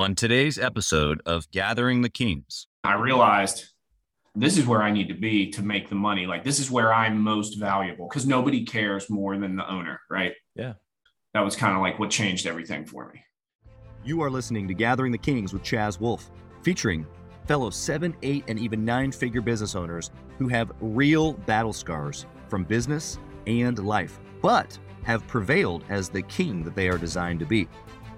On today's episode of Gathering the Kings, I realized this is where I need to be to make the money. Like, this is where I'm most valuable because nobody cares more than the owner, right? Yeah. That was kind of like what changed everything for me. You are listening to Gathering the Kings with Chaz Wolfe, featuring fellow seven, eight, and even nine figure business owners who have real battle scars from business and life, but have prevailed as the king that they are designed to be.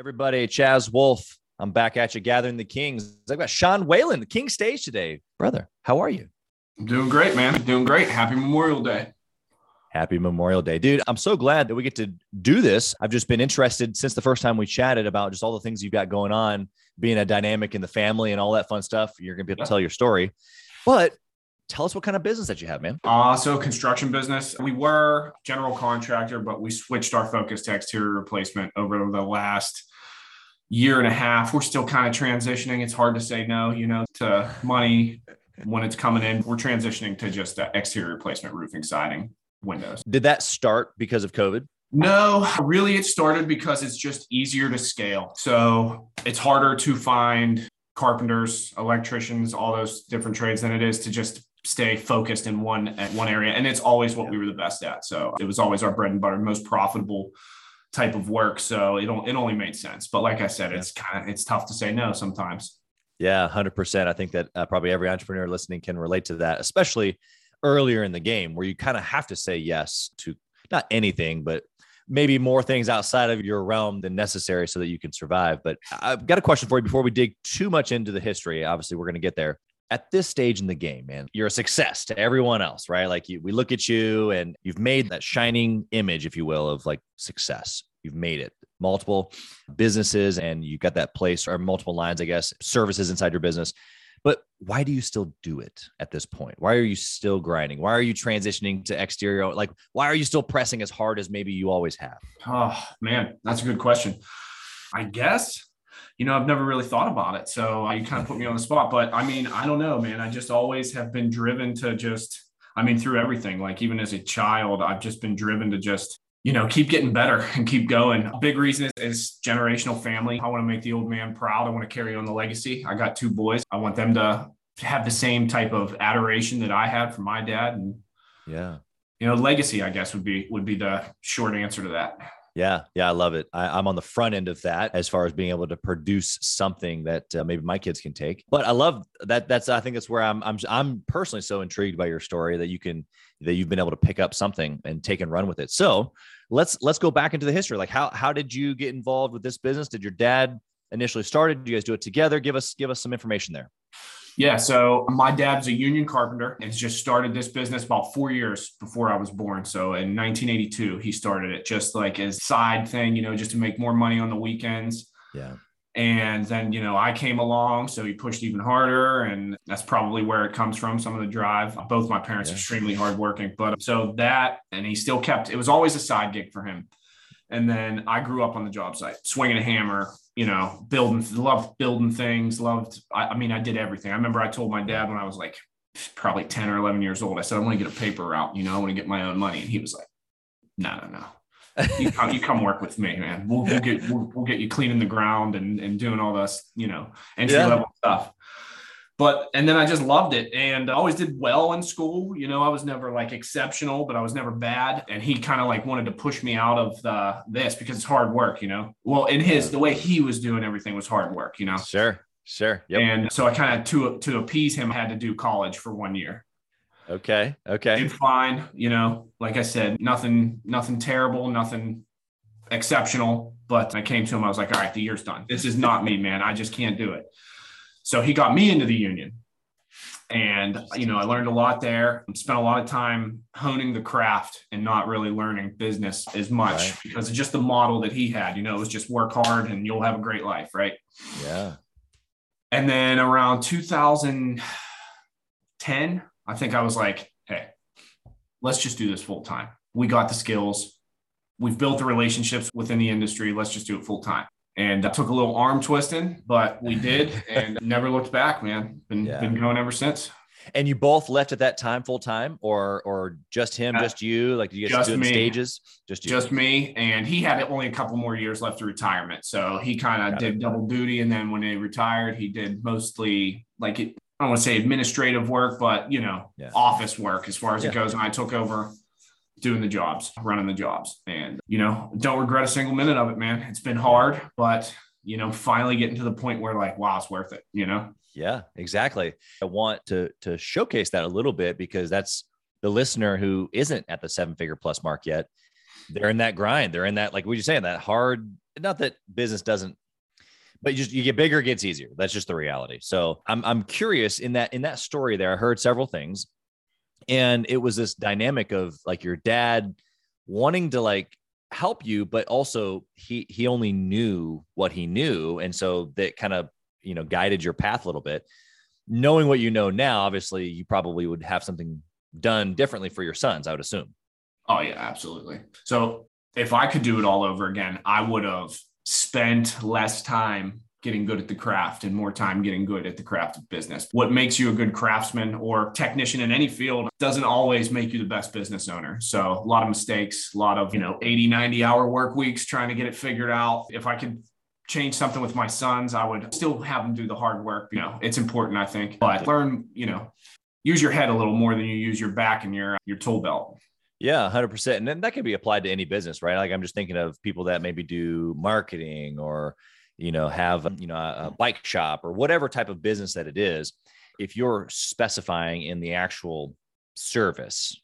Everybody, Chaz Wolfe. I'm back at you, gathering the Kings. I've got Shawn Whalen, the King stage today. Brother, how are you? I'm doing great, man. Doing great. Happy Memorial Day. Happy Memorial Day. Dude, I'm so glad that we get to do this. I've just been interested since the first time we chatted about just all the things you've got going on, being a dynamic in the family and all that fun stuff. You're going to be able to tell your story. But tell us what kind of business that you have, man. Uh, so construction business. We were general contractor, but we switched our focus to exterior replacement over the last year and a half. We're still kind of transitioning. It's hard to say no, you know, to money when it's coming in. We're transitioning to just exterior replacement, roofing, siding, windows. Did that start because of COVID? No, really, it started because it's just easier to scale. So it's harder to find carpenters, electricians, all those different trades than it is to just stay focused in one at one area. And it's always what we were the best at. So it was always our bread and butter, most profitable type of work. So it, it only made sense. But like I said, it's kind of it's tough to say no sometimes. Yeah, 100%. I think that uh, probably every entrepreneur listening can relate to that, especially earlier in the game where you kind of have to say yes to not anything, but maybe more things outside of your realm than necessary so that you can survive. But I've got a question for you before we dig too much into the history. Obviously, we're going to get there. At this stage in the game, man, you're a success to everyone else, right? Like you, we look at you and you've made that shining image, if you will, of like success. You've made it multiple businesses and you've got that place or multiple lines, I guess, services inside your business. But why do you still do it at this point? Why are you still grinding? Why are you transitioning to exterior? Like, why are you still pressing as hard as maybe you always have? Oh man, that's a good question. I guess, you know, I've never really thought about it. So uh, you kind of put me on the spot. But I mean, I don't know, man. I just always have been driven to just, I mean, through everything. Like even as a child, I've just been driven to just, you know, keep getting better and keep going. A big reason is, is generational family. I want to make the old man proud. I want to carry on the legacy. I got two boys. I want them to have the same type of adoration that I had for my dad. And, Yeah. you know, legacy, I guess, would be would be the short answer to that. Yeah. Yeah. I love it. I, I'm on the front end of that as far as being able to produce something that uh, maybe my kids can take. But I love that. That's, I think that's where I'm, I'm, I'm personally so intrigued by your story that you can, that you've been able to pick up something and take and run with it. So let's, let's go back into the history. Like how, how did you get involved with this business? Did your dad initially started? Did you guys do it together? Give us, give us some information there. Yeah. So my dad's a union carpenter and just started this business about four years before I was born. So in 1982, he started it just like as side thing, you know, just to make more money on the weekends. Yeah. And then, you know, I came along, so he pushed even harder. And that's probably where it comes from, some of the drive. Both my parents Yeah. extremely hardworking. But um, so that, and he still kept, it was always a side gig for him. And then I grew up on the job site, swinging a hammer, you know, building, loved building things, loved, I, I mean, I did everything. I remember I told my dad when I was like probably 10 or 11 years old, I said, I want to get a paper route, you know, I want to get my own money. And he was like, no, no, no. You come, you come work with me, man. We'll, we'll get, we'll, we'll get you cleaning the ground and, and doing all this, you know, entry Yeah. level stuff. But, and then I just loved it and I always did well in school. You know, I was never like exceptional, but I was never bad. And he kind of like wanted to push me out of the, this because it's hard work, you know? Well, in his, the way he was doing everything was hard work, you know? Sure. Sure. Yep. And so I kind of to to appease him, I had to do college for one year. Okay. Okay. Did fine, you know. Like I said, nothing, nothing terrible, nothing exceptional. But I came to him, I was like, all right, the year's done. This is not me, man. I just can't do it. So he got me into the union. And, you know, I learned a lot there and spent a lot of time honing the craft and not really learning business as much Right. because of just the model that he had. You know, it was just work hard and you'll have a great life. Right. Yeah. And then around 2010, I think I was like, hey, let's just do this full time. We got the skills. We've built the relationships within the industry. Let's just do it full time. And I took a little arm twisting, but we did and never looked back, man. Been, Yeah. been going ever since. And you both left at that time full time, or or just him, Uh, just you? Like, you guys just do it me. stages? Just you. Just me. And he had only a couple more years left to retirement. So he kind of did it. double duty. And then when he retired, he did mostly like, it, I don't want to say administrative work, but, you know, Yeah. office work as far as Yeah. it goes. And I took over doing the jobs, running the jobs. And, you know, don't regret a single minute of it, man. It's been hard, but, you know, finally getting to the point where like, wow, it's worth it, you know? Yeah, exactly. I want to to showcase that a little bit because that's the listener who isn't at the seven figure plus mark yet. They're in that grind. They're in that, like what you're saying, that hard. Not that business doesn't, but you just you get bigger, it gets easier. That's just the reality. So I'm I'm curious in that in that story there. I heard several things, and it was this dynamic of like your dad wanting to like help you, but also he he only knew what he knew, and so that kind of you know guided your path a little bit. Knowing what you know now obviously you probably would have something done differently for your sons i would assume. Oh yeah, absolutely. So if I could do it all over again, I would have spent less time getting good at the craft and more time getting good at the craft of business. What makes you a good craftsman or technician in any field doesn't always make you the best business owner. So a lot of mistakes, a lot of, you know, 80, 90 hour work weeks trying to get it figured out. If I could change something with my sons, I would still have them do the hard work. You know, it's important, I think, but learn, you know, use your head a little more than you use your back and your your tool belt. yeah 100% and then that can be applied to any business right like i'm just thinking of people that maybe do marketing or you know have you know a, bike shop or whatever type of business that it is if you're specifying in the actual service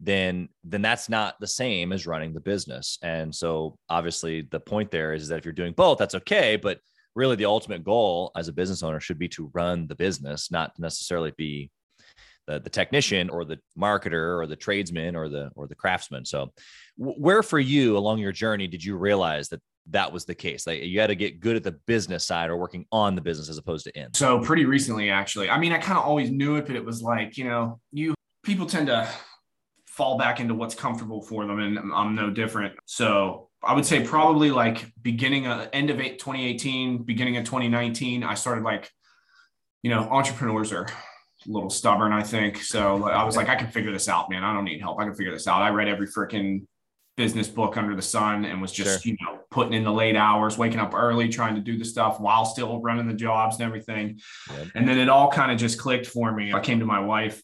then then that's not the same as running the business. And so obviously the point there is that if you're doing both that's okay. But really the ultimate goal as a business owner should be to run the business not necessarily be the, the technician or the marketer or the tradesman or the or the craftsman. So where for you along your journey did you realize that that was the case like you had to get good at the business side or working on the business as opposed to in So pretty recently, actually. I mean, I kind of always knew it, but it was like, you know, you people tend to fall back into what's comfortable for them, and I'm no different. So I would say probably like beginning of end of 2018, beginning of 2019, I started like, you know, entrepreneurs are a little stubborn, I think. So I was like, I can figure this out, man. I don't need help. I can figure this out. I read every freaking business book under the sun and was just, you know, putting in the late hours, waking up early, trying to do the stuff while still running the jobs and everything. Yep. And then it all kind of just clicked for me. I came to my wife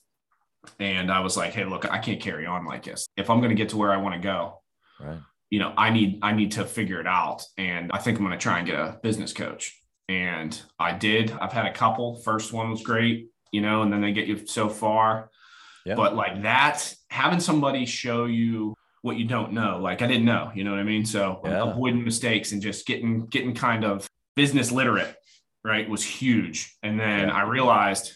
and I was like, hey, look, I can't carry on like this. If I'm going to get to where I want to go, right you know, I need I need to figure it out. And I think I'm going to try and get a business coach. And I did. I've had a couple. First one was great, you know, and then they get you so far. But like that, having somebody show you what you don't know, like I didn't know, you know what I mean? So Yeah. avoiding mistakes and just getting getting kind of business literate, right, was huge. And then Yeah. I realized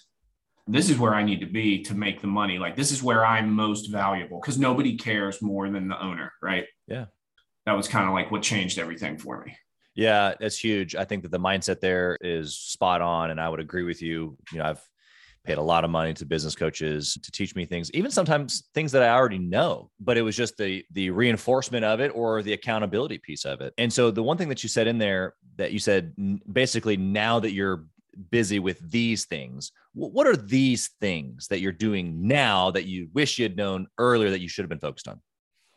this is where I need to be to make the money. Like this is where I'm most valuable because nobody cares more than the owner, right? Yeah. That was kind of like what changed everything for me. Yeah, that's huge. I think that the mindset there is spot on. And I would agree with you. You know, I've paid a lot of money to business coaches to teach me things, even sometimes things that I already know, but it was just the the reinforcement of it or the accountability piece of it. And so the one thing that you said in there that you said basically now that you're busy with these things, what are these things that you're doing now that you wish you had known earlier that you should have been focused on?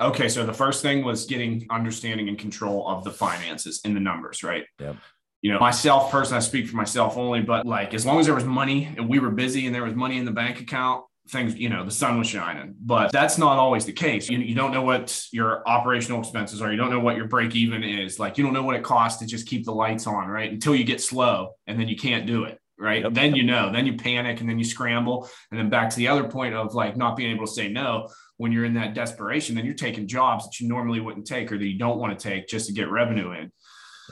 Okay, so the first thing was getting understanding and control of the finances and the numbers, right? Yep. You know, myself personally, I speak for myself only, but like as long as there was money and we were busy and there was money in the bank account, things, you know, the sun was shining. But that's not always the case. You, you don't know what your operational expenses are. You don't know what your break even is. Like you don't know what it costs to just keep the lights on, right? Until you get slow and then you can't do it. Right. Yep. Then you know, then you panic and then you scramble. And then back to the other point of like not being able to say no when you're in that desperation, then you're taking jobs that you normally wouldn't take or that you don't want to take just to get revenue in.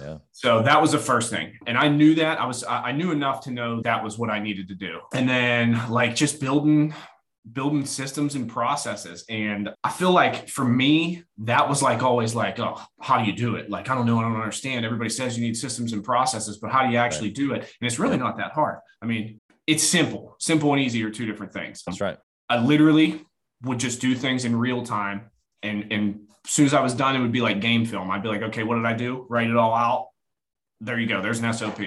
Yeah. So that was the first thing. And I knew that I was, I knew enough to know that was what I needed to do. And then like just building, building systems and processes. And I feel like for me, that was like always like, oh, how do you do it? Like, I don't know. I don't understand. Everybody says you need systems and processes, but how do you actually right. do it? And it's really not that hard. I mean, it's simple. Simple and easy are two different things. That's right. I literally would just do things in real time. And, and as soon as I was done, it would be like game film. I'd be like, okay, what did I do? Write it all out. There you go. There's an SOP.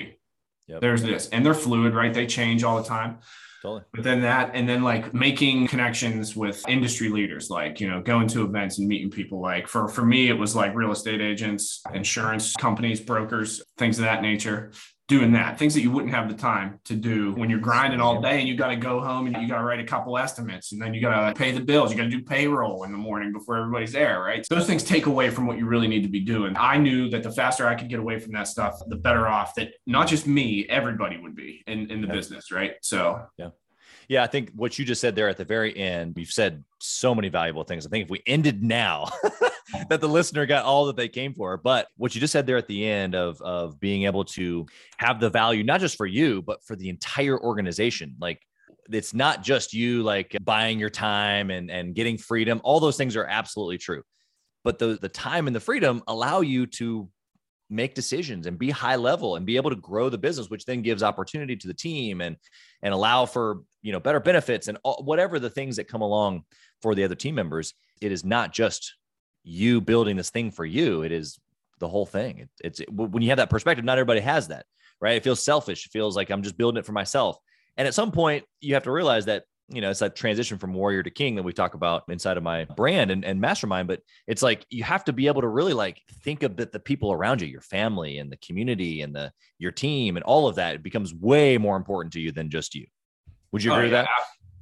Yep. There's this. And they're fluid, right? They change all the time. Totally. But then that, and then like making connections with industry leaders, like, you know, going to events and meeting people. Like for, for me, it was like real estate agents, insurance companies, brokers, things of that nature doing that things that you wouldn't have the time to do when you're grinding all day and you got to go home and you got to write a couple estimates and then you got to pay the bills you got to do payroll in the morning before everybody's there right? Those things take away from what you really need to be doing. I knew that the faster i could get away from that stuff the better off that not just me everybody would be in, in the yeah. business right? So yeah yeah, I think what you just said there at the very end, we've said so many valuable things. I think if we ended now, that the listener got all that they came for. But what you just said there at the end of of being able to have the value not just for you, but for the entire organization, like it's not just you like buying your time and and getting freedom. All those things are absolutely true. But the the time and the freedom allow you to make decisions and be high level and be able to grow the business which then gives opportunity to the team and and allow for you know better benefits and all, whatever the things that come along for the other team members it is not just you building this thing for you it is the whole thing it, it's it, when you have that perspective not everybody has that right it feels selfish it feels like i'm just building it for myself and at some point you have to realize that you know, it's that transition from warrior to king that we talk about inside of my brand and, and mastermind. But it's like you have to be able to really like think of the, the people around you, your family and the community and the your team and all of that. It becomes way more important to you than just you. Would you oh, agree oh, with that?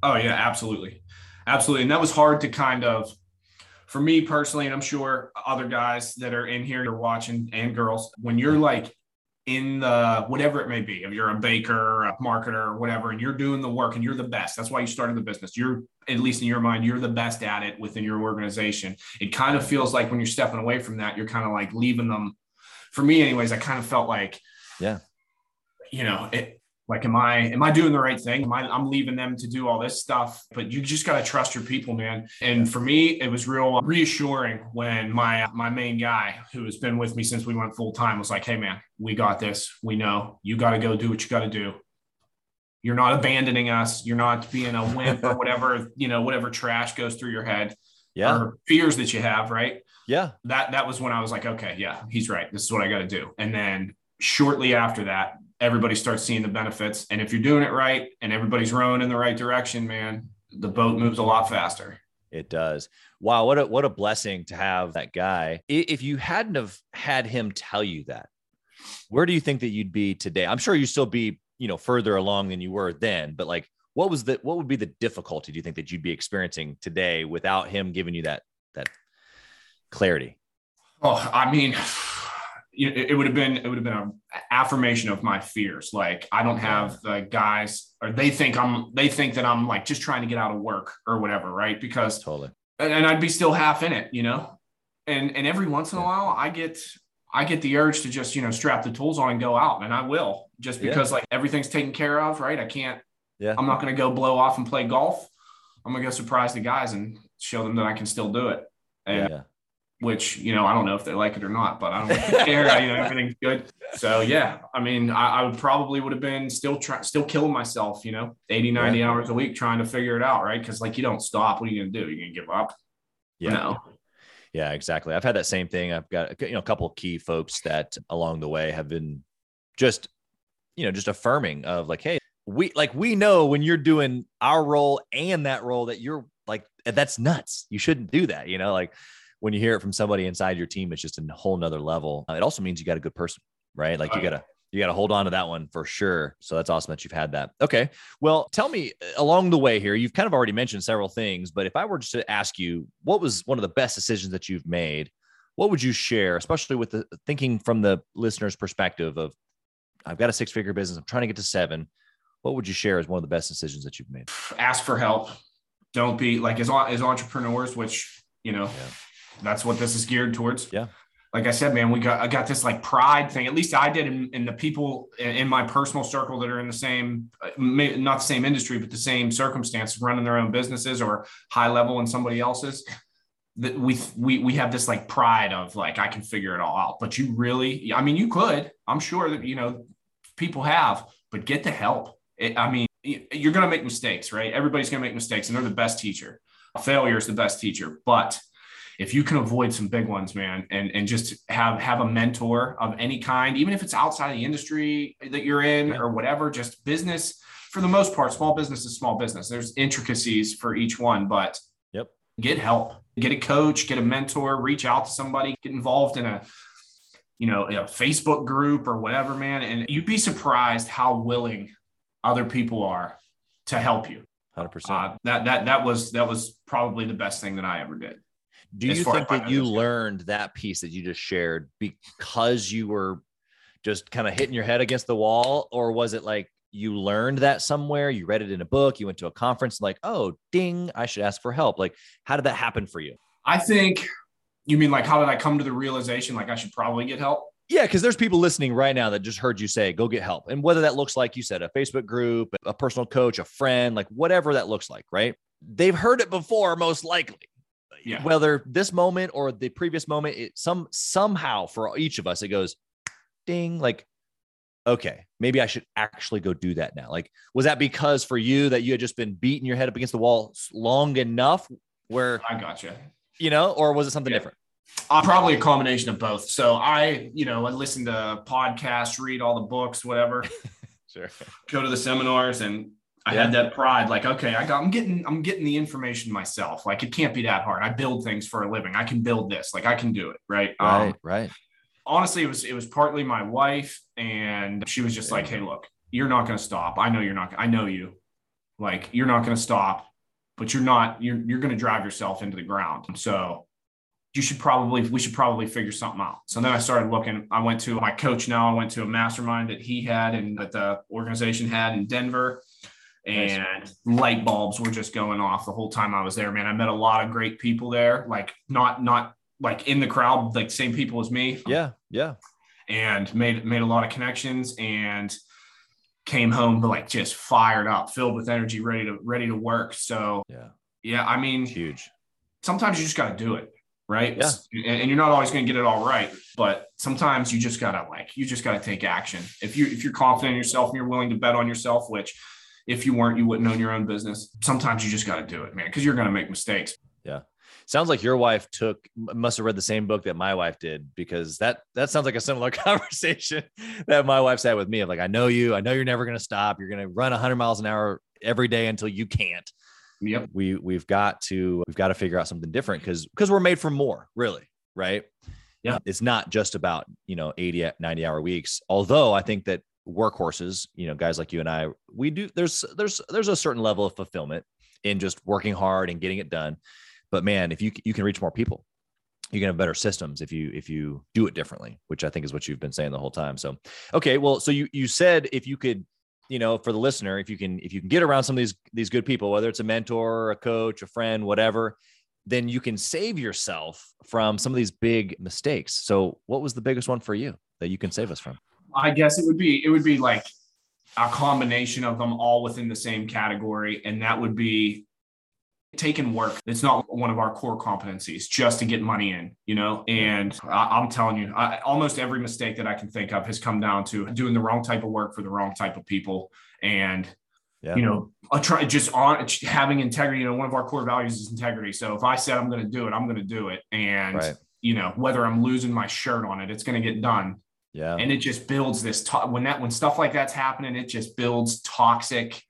Oh yeah, absolutely. Absolutely. And that was hard to kind of for me personally, and I'm sure other guys that are in here you're watching and girls, when you're like in the whatever it may be if you're a baker a marketer or whatever and you're doing the work and you're the best that's why you started the business you're at least in your mind you're the best at it within your organization it kind of feels like when you're stepping away from that you're kind of like leaving them for me anyways i kind of felt like yeah you know it, like am i am i doing the right thing? Am I, i'm leaving them to do all this stuff? But you just got to trust your people man. And for me it was real reassuring when my my main guy who has been with me since we went full time was like hey man we got this. We know. You got to go do what you got to do. You're not abandoning us. You're not being a wimp or whatever you know whatever trash goes through your head yeah. or fears that you have right? Yeah. That that was when i was like okay yeah he's right. This is what i got to do. And then shortly after that everybody starts seeing the benefits. And if you're doing it right and everybody's rowing in the right direction, man, the boat moves a lot faster. It does. Wow, what a what a blessing to have that guy. If you hadn't have had him tell you that, where do you think that you'd be today? I'm sure you still be, you know, further along than you were then, but like what was the what would be the difficulty do you think that you'd be experiencing today without him giving you that that clarity? Oh, I mean, it, would have been it would have been an affirmation of my fears. Like I don't have the guys, or they think I'm they think that I'm like just trying to get out of work or whatever, right? Because totally, and, and I'd be still half in it, you know. And and every once in a while, I get I get the urge to just you know strap the tools on and go out, and I will just because yeah. like everything's taken care of, right? I can't. Yeah. I'm not going to go blow off and play golf. I'm going to go surprise the guys and show them that I can still do it. And yeah which you know I don't know if they like it or not, but I don't care. you know, everything's good. So yeah, I mean, I, I would probably would have been still trying, still killing myself. You know, 80, 90 yeah. hours a week trying to figure it out, right? Because like you don't stop. What are you gonna do? You gonna give up? Yeah. No. Yeah, exactly. I've had that same thing. I've got you know a couple of key folks that along the way have been just you know just affirming of like, hey, we like we know when you're doing our role and that role that you're like that's nuts. You shouldn't do that. You know, like when you hear it from somebody inside your team, it's just a whole nother level. Uh, it also means you got a good person, right? Like you gotta you gotta hold on to that one for sure. So that's awesome that you've had that. Okay, well, tell me uh, along the way here. You've kind of already mentioned several things, but if I were just to ask you, what was one of the best decisions that you've made? What would you share, especially with the thinking from the listener's perspective of, I've got a six figure business, I'm trying to get to seven. What would you share as one of the best decisions that you've made? Ask for help. Don't be like as as entrepreneurs, which you know. Yeah that's what this is geared towards. Yeah. like I said, man, we got I got this like pride thing. At least I did in, in the people in, in, my personal circle that are in the same, uh, not the same industry, but the same circumstance, running their own businesses or high level in somebody else's. That we we we have this like pride of like I can figure it all out. But you really, I mean, you could. I'm sure that you know people have, but get the help. It, I mean, you're going to make mistakes, right? Everybody's going to make mistakes, and they're the best teacher. Failure is the best teacher, but if you can avoid some big ones, man, and and just have have a mentor of any kind, even if it's outside of the industry that you're in or whatever, just business for the most part, small business is small business. There's intricacies for each one, but yep, get help, get a coach, get a mentor, reach out to somebody, get involved in a you know a Facebook group or whatever, man, and you'd be surprised how willing other people are to help you. Hundred uh, percent. That that that was that was probably the best thing that I ever did. Do you think that you learned that piece that you just shared because you were just kind of hitting your head against the wall, or was it like you learned that somewhere? You read it in a book, you went to a conference, like, oh, ding, I should ask for help. Like, how did that happen for you? I think you mean like how did I come to the realization like I should probably get help? Yeah, because there's people listening right now that just heard you say, go get help. And whether that looks like you said a Facebook group, a personal coach, a friend, like whatever that looks like, right? They've heard it before, most likely yeah. whether this moment or the previous moment, it some somehow for each of us, it goes ding, like, okay, maybe I should actually go do that now. Like, was that because for you that you had just been beating your head up against the wall long enough where I gotcha, you know, or was it something yeah. different? Uh, probably a combination of both. So I, you know, I listen to podcasts, read all the books, whatever. sure. Go to the seminars and I yeah. had that pride, like, okay, I got, I'm getting, I'm getting the information myself. Like, it can't be that hard. I build things for a living. I can build this. Like, I can do it. Right. Right. Um, right. Honestly, it was, it was partly my wife, and she was just yeah. like, "Hey, look, you're not going to stop. I know you're not. I know you. Like, you're not going to stop, but you're not. You're, you're going to drive yourself into the ground. So, you should probably we should probably figure something out. So then I started looking. I went to my coach now. I went to a mastermind that he had and that the organization had in Denver and light bulbs were just going off the whole time I was there, man. I met a lot of great people there, like not not like in the crowd, like same people as me. Yeah, yeah. And made made a lot of connections and came home like just fired up, filled with energy, ready to ready to work. So yeah, yeah. I mean, huge. Sometimes you just got to do it, right? Yeah. And you're not always going to get it all right, but sometimes you just gotta like you just gotta take action. If you if you're confident in yourself and you're willing to bet on yourself, which if you weren't, you wouldn't own your own business. Sometimes you just got to do it, man, because you're going to make mistakes. Yeah. Sounds like your wife took must have read the same book that my wife did because that that sounds like a similar conversation that my wife's had with me. Of like I know you. I know you're never going to stop. You're going to run 100 miles an hour every day until you can't. Yep. We we've got to we've got to figure out something different because because we're made for more really right? Yeah. It's not just about you know 80 90 hour weeks although i think that workhorses, you know, guys like you and I, we do there's there's there's a certain level of fulfillment in just working hard and getting it done. But man, if you you can reach more people, you can have better systems if you if you do it differently, which I think is what you've been saying the whole time. So, okay, well, so you you said if you could, you know, for the listener, if you can if you can get around some of these these good people, whether it's a mentor, a coach, a friend, whatever, then you can save yourself from some of these big mistakes. So, what was the biggest one for you that you can save us from? I guess it would be it would be like a combination of them all within the same category, and that would be taking work it's not one of our core competencies just to get money in you know? And I, am telling you I, almost every mistake that i can think of has come down to doing the wrong type of work for the wrong type of people. And yeah. you know I try just on having integrity you know one of our core values is integrity. So if i said i'm going to do it i'm going to do it. And right. you know whether i'm losing my shirt on it it's going to get done yeah. And it just builds this to- when that when stuff like that's happening, it just builds toxic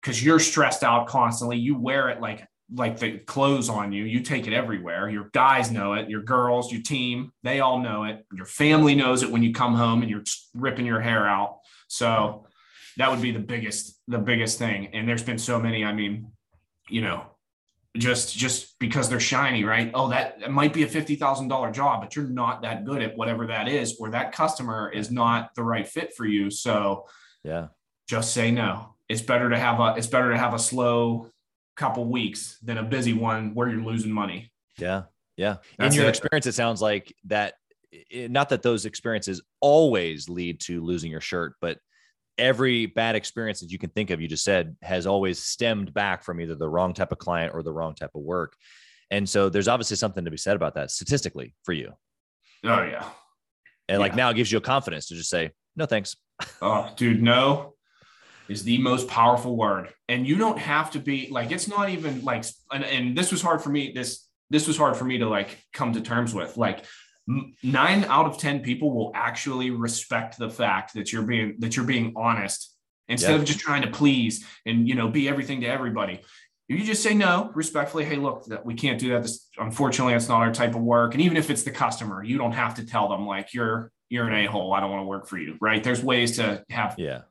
because you're stressed out constantly. You wear it like like the clothes on you. You take it everywhere. Your guys know it. Your girls, your team, they all know it. Your family knows it when you come home and you're ripping your hair out. So that would be the biggest the biggest thing. And there's been so many. I mean, you know, just just because they're shiny, right? Oh, that, that might be a fifty thousand dollar job, but you're not that good at whatever that is, or that customer is not the right fit for you. So, yeah, just say no. It's better to have a it's better to have a slow couple weeks than a busy one where you're losing money. Yeah, yeah. That's In your it. experience, it sounds like that not that those experiences always lead to losing your shirt, but every bad experience that you can think of, you just said, has always stemmed back from either the wrong type of client or the wrong type of work. And so there's obviously something to be said about that statistically for you. Oh yeah. And like now it gives you a confidence to just say, no, thanks. Oh, dude, no is the most powerful word. And you don't have to be like, it's not even like, and, and this was hard for me. This, this was hard for me to like come to terms with. Like nine out of 10 people will actually respect the fact that you're being, that you're being honest instead Yeah. of just trying to please and, you know, be everything to everybody. If you just say no respectfully. Hey, look, that we can't do that. This, unfortunately, that's not our type of work. And even if it's the customer, you don't have to tell them like you're, you're an a-hole. I don't want to work for you. Right. There's ways to have Yeah.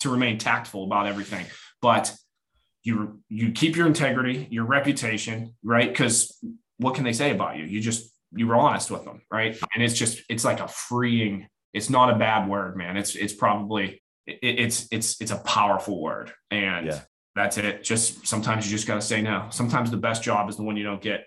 to remain tactful about everything but you you keep your integrity your reputation right because what can they say about you you just you were honest with them right and it's just it's like a freeing it's not a bad word man it's it's probably it, it's it's it's a powerful word and Yeah. that's it just sometimes you just got to say no sometimes the best job is the one you don't get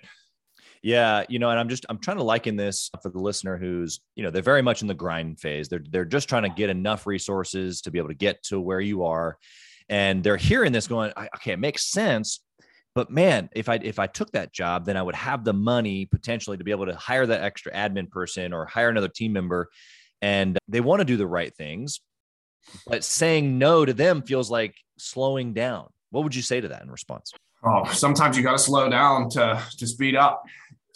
Yeah, you know, and I'm just I'm trying to liken this for the listener who's, you know, they're very much in the grind phase. They're they're just trying to get enough resources to be able to get to where you are. And they're hearing this going, okay, it makes sense. But man, if I if I took that job, then I would have the money potentially to be able to hire that extra admin person or hire another team member. And they want to do the right things, but saying no to them feels like slowing down. What would you say to that in response? Oh, sometimes you got to slow down to to speed up.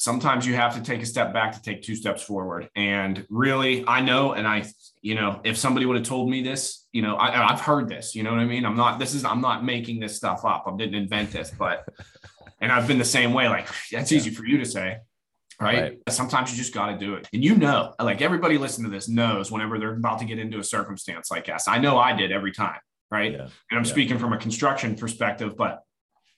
Sometimes you have to take a step back to take two steps forward. And really, I know, and I, you know, if somebody would have told me this, you know, I, I've heard this. You know what I mean? I'm not. This is. I'm not making this stuff up. I didn't invent this, but, and I've been the same way. Like that's easy for you to say. Right? Right. Sometimes you just got to do it. And you know, like everybody listening to this knows whenever they're about to get into a circumstance like this. I know I did every time. Right. Yeah, And I'm Yeah. speaking from a construction perspective, but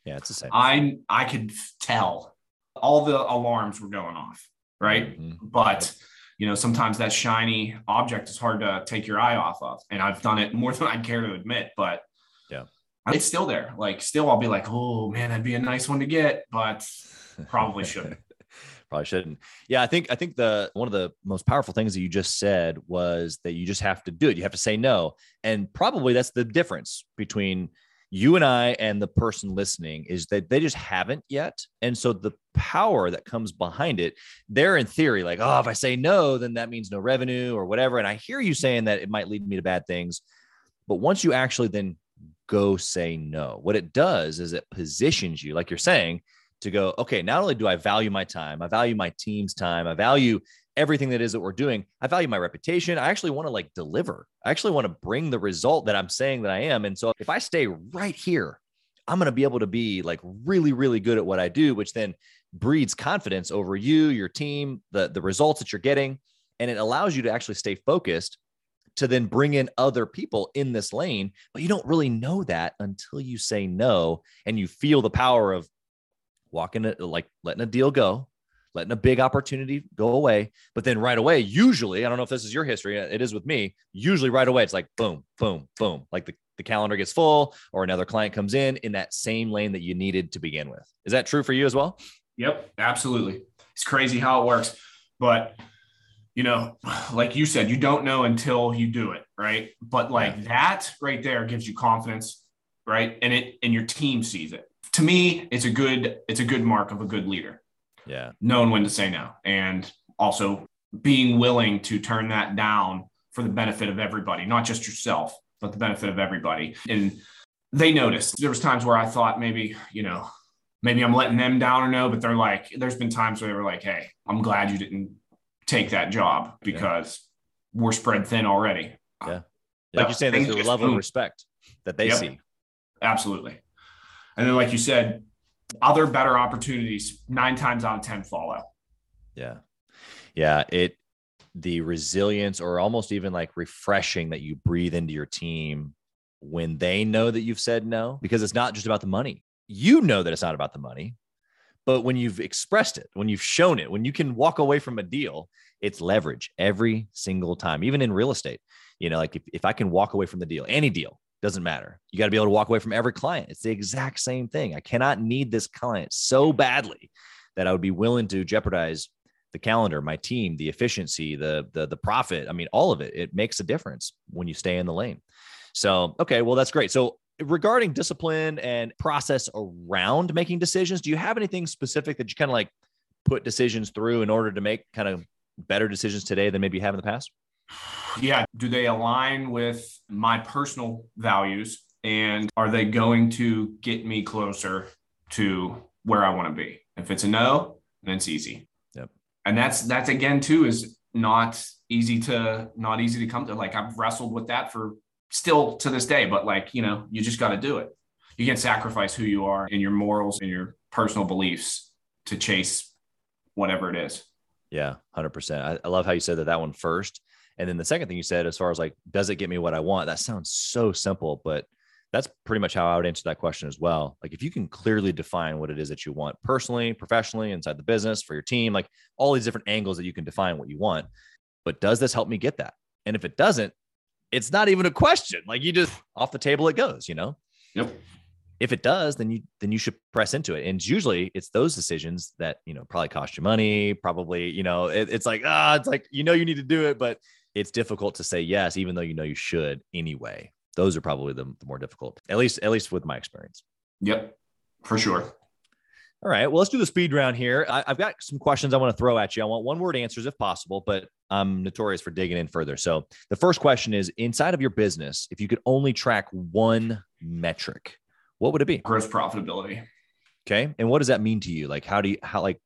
yeah, it's the same. I I could tell all the alarms were going off, right? Mhm. But you know, sometimes that shiny object is hard to take your eye off of, and I've done it more than I'd care to admit. But Yeah. it's still there. Like, still, I'll be like, oh man, that'd be a nice one to get, but probably shouldn't. probably shouldn't. Yeah, I think I think the one of the most powerful things that you just said was that you just have to do it. You have to say no, and probably that's the difference between you and I and the person listening is that they just haven't yet, and so the power that comes behind it, they're in theory like, oh, if I say no, then that means no revenue or whatever. And I hear you saying that it might lead me to bad things, but once you actually then go say no, what it does is it positions you, like you're saying to go, okay, not only do I value my time, I value my team's time, I value everything that is that we're doing. I value my reputation. I actually want to like deliver. I actually want to bring the result that I'm saying that I am. And so if I stay right here, I'm going to be able to be like really, really good at what I do, which then breeds confidence over you, your team, the, the results that you're getting. And it allows you to actually stay focused to then bring in other people in this lane. But you don't really know that until you say no and you feel the power of walking it, like letting a deal go, letting a big opportunity go away. But then right away, usually, I don't know if this is your history, it is with me. Usually right away, it's like boom, boom, boom. Like the, the calendar gets full or another client comes in in that same lane that you needed to begin with. Is that true for you as well? Yep, absolutely. It's crazy how it works. But you know, like you said, you don't know until you do it, right? But like that right there gives you confidence, right? And it and your team sees it. To me, it's a good it's a good mark of a good leader, Yeah. knowing when to say no and also being willing to turn that down for the benefit of everybody, not just yourself, but the benefit of everybody. And they noticed. There was times where I thought maybe, you know, maybe I'm letting them down or no, but they're like, there's been times where they were like, hey, I'm glad you didn't take that job because we're spread thin already. Yeah. Uh, like Yeah, you're saying, there's a level of respect that they Yep. see. Absolutely. And then, like you said, other better opportunities nine times out of 10 fall out. Yeah. Yeah. It, the resilience or almost even like refreshing that you breathe into your team when they know that you've said no, because it's not just about the money. You know that it's not about the money, but when you've expressed it, when you've shown it, when you can walk away from a deal, it's leverage every single time, even in real estate. You know, like if, if I can walk away from the deal, any deal, doesn't matter. You got to be able to walk away from every client. It's the exact same thing. I cannot need this client so badly that I would be willing to jeopardize the calendar, my team, the efficiency, the the the profit. I mean, all of it. It makes a difference when you stay in the lane. So, okay, well, that's great. So, regarding discipline and process around making decisions, do you have anything specific that you kind of like put decisions through in order to make kind of better decisions today than maybe you have in the past? Yeah. Do they align with my personal values? And are they going to get me closer to where I want to be? If it's a no, then it's easy. Yep. And that's that's again too is not easy to not easy to come to. Like I've wrestled with that for still to this day, but like, you know, you just got to do it. You can't sacrifice who you are and your morals and your personal beliefs to chase whatever it is. Yeah, 100%. I, I love how you said that that one first. And then the second thing you said, as far as like, does it get me what I want? That sounds so simple, but that's pretty much how I would answer that question as well. Like, if you can clearly define what it is that you want personally, professionally, inside the business, for your team, like all these different angles that you can define what you want, but does this help me get that? And if it doesn't, it's not even a question. Like, you just off the table it goes, you know? Yep. If it does, then you then you should press into it. And usually it's those decisions that you know probably cost you money, probably, you know, it, it's like, ah, it's like you know you need to do it, but it's difficult to say yes, even though you know you should anyway. Those are probably the, the more difficult, at least, at least with my experience. Yep, for sure. All right. Well, let's do the speed round here. I, have got some questions I want to throw at you. I want one word answers if possible, but I'm notorious for digging in further. So the first question is inside of your business, if you could only track one metric, what would it be? Gross profitability. Okay. And what does that mean to you? Like, how do you, how, like,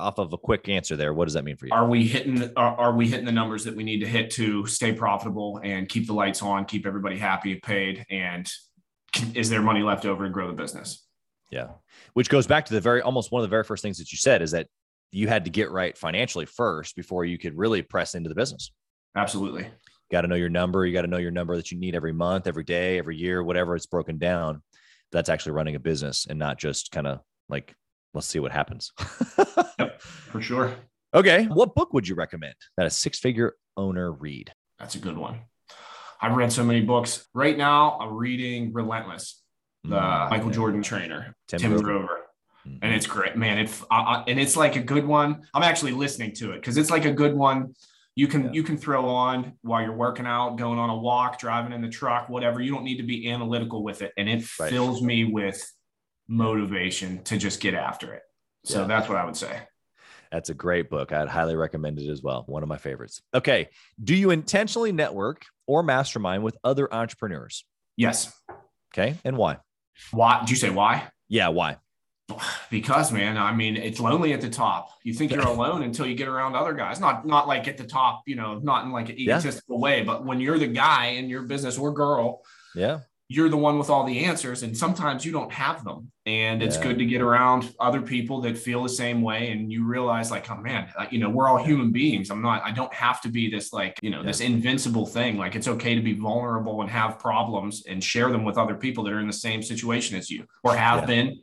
off of a quick answer there, what does that mean for you? Are we hitting are, are, we hitting the numbers that we need to hit to stay profitable and keep the lights on, keep everybody happy, paid, and is there money left over to grow the business? Yeah. Which goes back to the very almost one of the very first things that you said is that you had to get right financially first before you could really press into the business. Absolutely. Got to know your number. You got to know your number that you need every month, every day, every year, whatever it's broken down. That's actually running a business and not just kind of like let's see what happens. yep, for sure. Okay. What book would you recommend that a six figure owner read? That's a good one. I've read so many books. Right now, I'm reading Relentless, the mm-hmm. Michael Jordan trainer, Tim, Tim Grover. Mm-hmm. And it's great, man. It uh, and it's like a good one. I'm actually listening to it because it's like a good one. You can yeah. you can throw on while you're working out, going on a walk, driving in the truck, whatever. You don't need to be analytical with it, and it right. fills me with motivation to just get after it. So yeah. that's what I would say. That's a great book. I'd highly recommend it as well. One of my favorites. Okay. Do you intentionally network or mastermind with other entrepreneurs? Yes. Okay. And why? Why? Did you say why? Yeah. Why? Because man, I mean, it's lonely at the top. You think you're alone until you get around other guys. Not not like at the top, you know, not in like an egotistical yeah. way, but when you're the guy in your business or girl, yeah, you're the one with all the answers and sometimes you don't have them and it's yeah. good to get around other people that feel the same way and you realize like oh man you know we're all human beings i'm not i don't have to be this like you know yeah. this invincible thing like it's okay to be vulnerable and have problems and share them with other people that are in the same situation as you or have yeah. been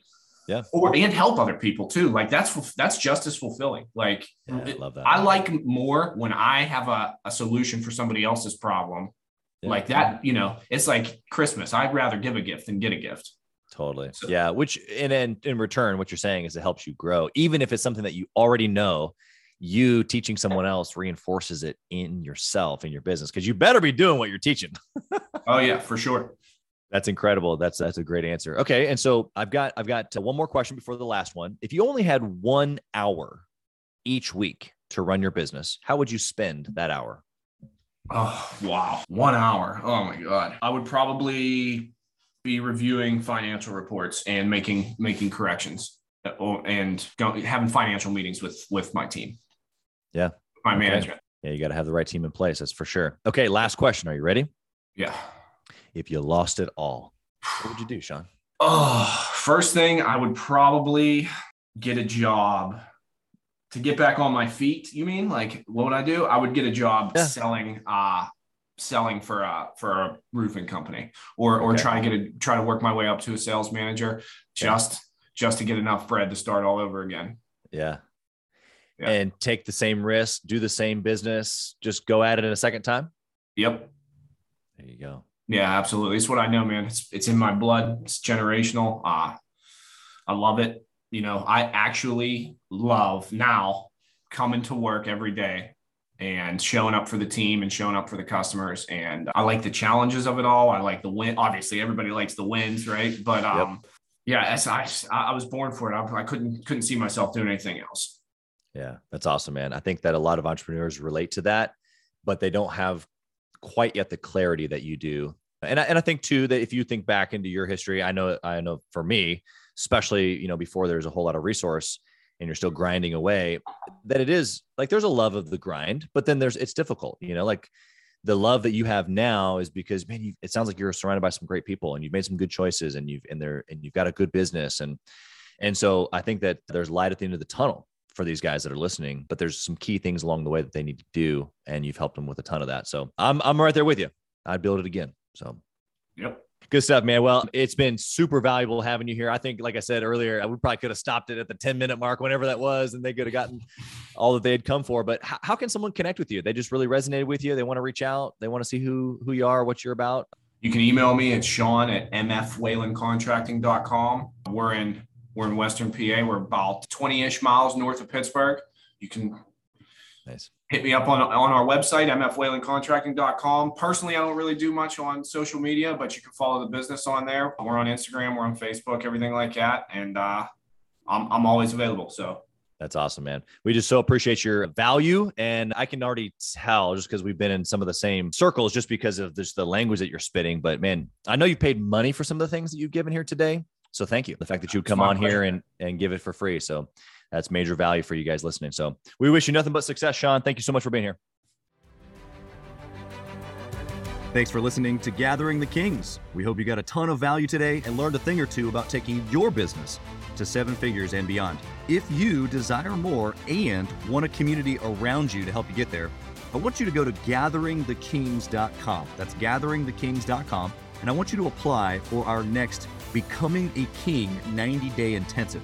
yeah or and help other people too like that's that's just as fulfilling like I, love that. I like more when i have a, a solution for somebody else's problem yeah. Like that, you know, it's like Christmas. I'd rather give a gift than get a gift. Totally. So, yeah. Which, and then in return, what you're saying is it helps you grow, even if it's something that you already know. You teaching someone else reinforces it in yourself in your business because you better be doing what you're teaching. oh yeah, for sure. That's incredible. That's that's a great answer. Okay, and so I've got I've got one more question before the last one. If you only had one hour each week to run your business, how would you spend that hour? Oh, wow. One hour. Oh, my God. I would probably be reviewing financial reports and making making corrections uh, and having financial meetings with with my team. Yeah. My okay. management. Yeah, you got to have the right team in place. That's for sure. Okay, last question. Are you ready? Yeah. If you lost it all, what would you do, Shawn? Oh, first thing I would probably get a job to get back on my feet you mean? Like what would i do? I would get a job yeah. selling uh selling for a for a roofing company or or okay. try to get a try to work my way up to a sales manager just yeah. just to get enough bread to start all over again. Yeah. yeah. And take the same risk do the same business just go at it in a second time? Yep. There you go. Yeah absolutely. It's what i know man. It's it's in my blood. It's generational. Uh i love it you know, I actually love now coming to work every day and showing up for the team and showing up for the customers. And I like the challenges of it all. I like the win. Obviously, everybody likes the wins, right? But um, yep. yeah, I, I was born for it. I, I couldn't couldn't see myself doing anything else. Yeah, that's awesome, man. I think that a lot of entrepreneurs relate to that, but they don't have quite yet the clarity that you do. And I, and I think too that if you think back into your history, I know I know for me, especially you know before there's a whole lot of resource, and you're still grinding away that it is like there's a love of the grind but then there's it's difficult you know like the love that you have now is because man you, it sounds like you're surrounded by some great people and you've made some good choices and you've and there and you've got a good business. And and so i think that there's light at the end of the tunnel for these guys that are listening but there's some key things along the way that they need to do and you've helped them with a ton of that. So i'm i'm right there with you. I'd build it again. So. Yep Good stuff, man. Well, it's been super valuable having you here. I think, like I said earlier, we probably could have stopped it at the 10 minute mark, whenever that was, and they could have gotten all that they had come for. But how, how can someone connect with you? They just really resonated with you. They want to reach out. They want to see who, who you are, what you're about. You can email me at Shawn at mfwhalencontracting.com. We're in, we're in Western PA. We're about 20 ish miles north of Pittsburgh. You can Nice. Hit me up on, on our website, mfwhalencontracting.com. Personally, I don't really do much on social media, but you can follow the business on there. We're on Instagram, we're on Facebook, everything like that. And uh, I'm, I'm always available. So that's awesome, man. We just so appreciate your value. And I can already tell just because we've been in some of the same circles, just because of the language that you're spitting. But man, I know you paid money for some of the things that you've given here today. So thank you. The fact that you would come on here and, and give it for free. So that's major value for you guys listening. So we wish you nothing but success, Shawn. Thank you so much for being here. Thanks for listening to Gathering the Kings. We hope you got a ton of value today and learned a thing or two about taking your business to seven figures and beyond. If you desire more and want a community around you to help you get there, I want you to go to gatheringthekings.com. That's gatheringthekings.com. And I want you to apply for our next Becoming a King 90 day intensive.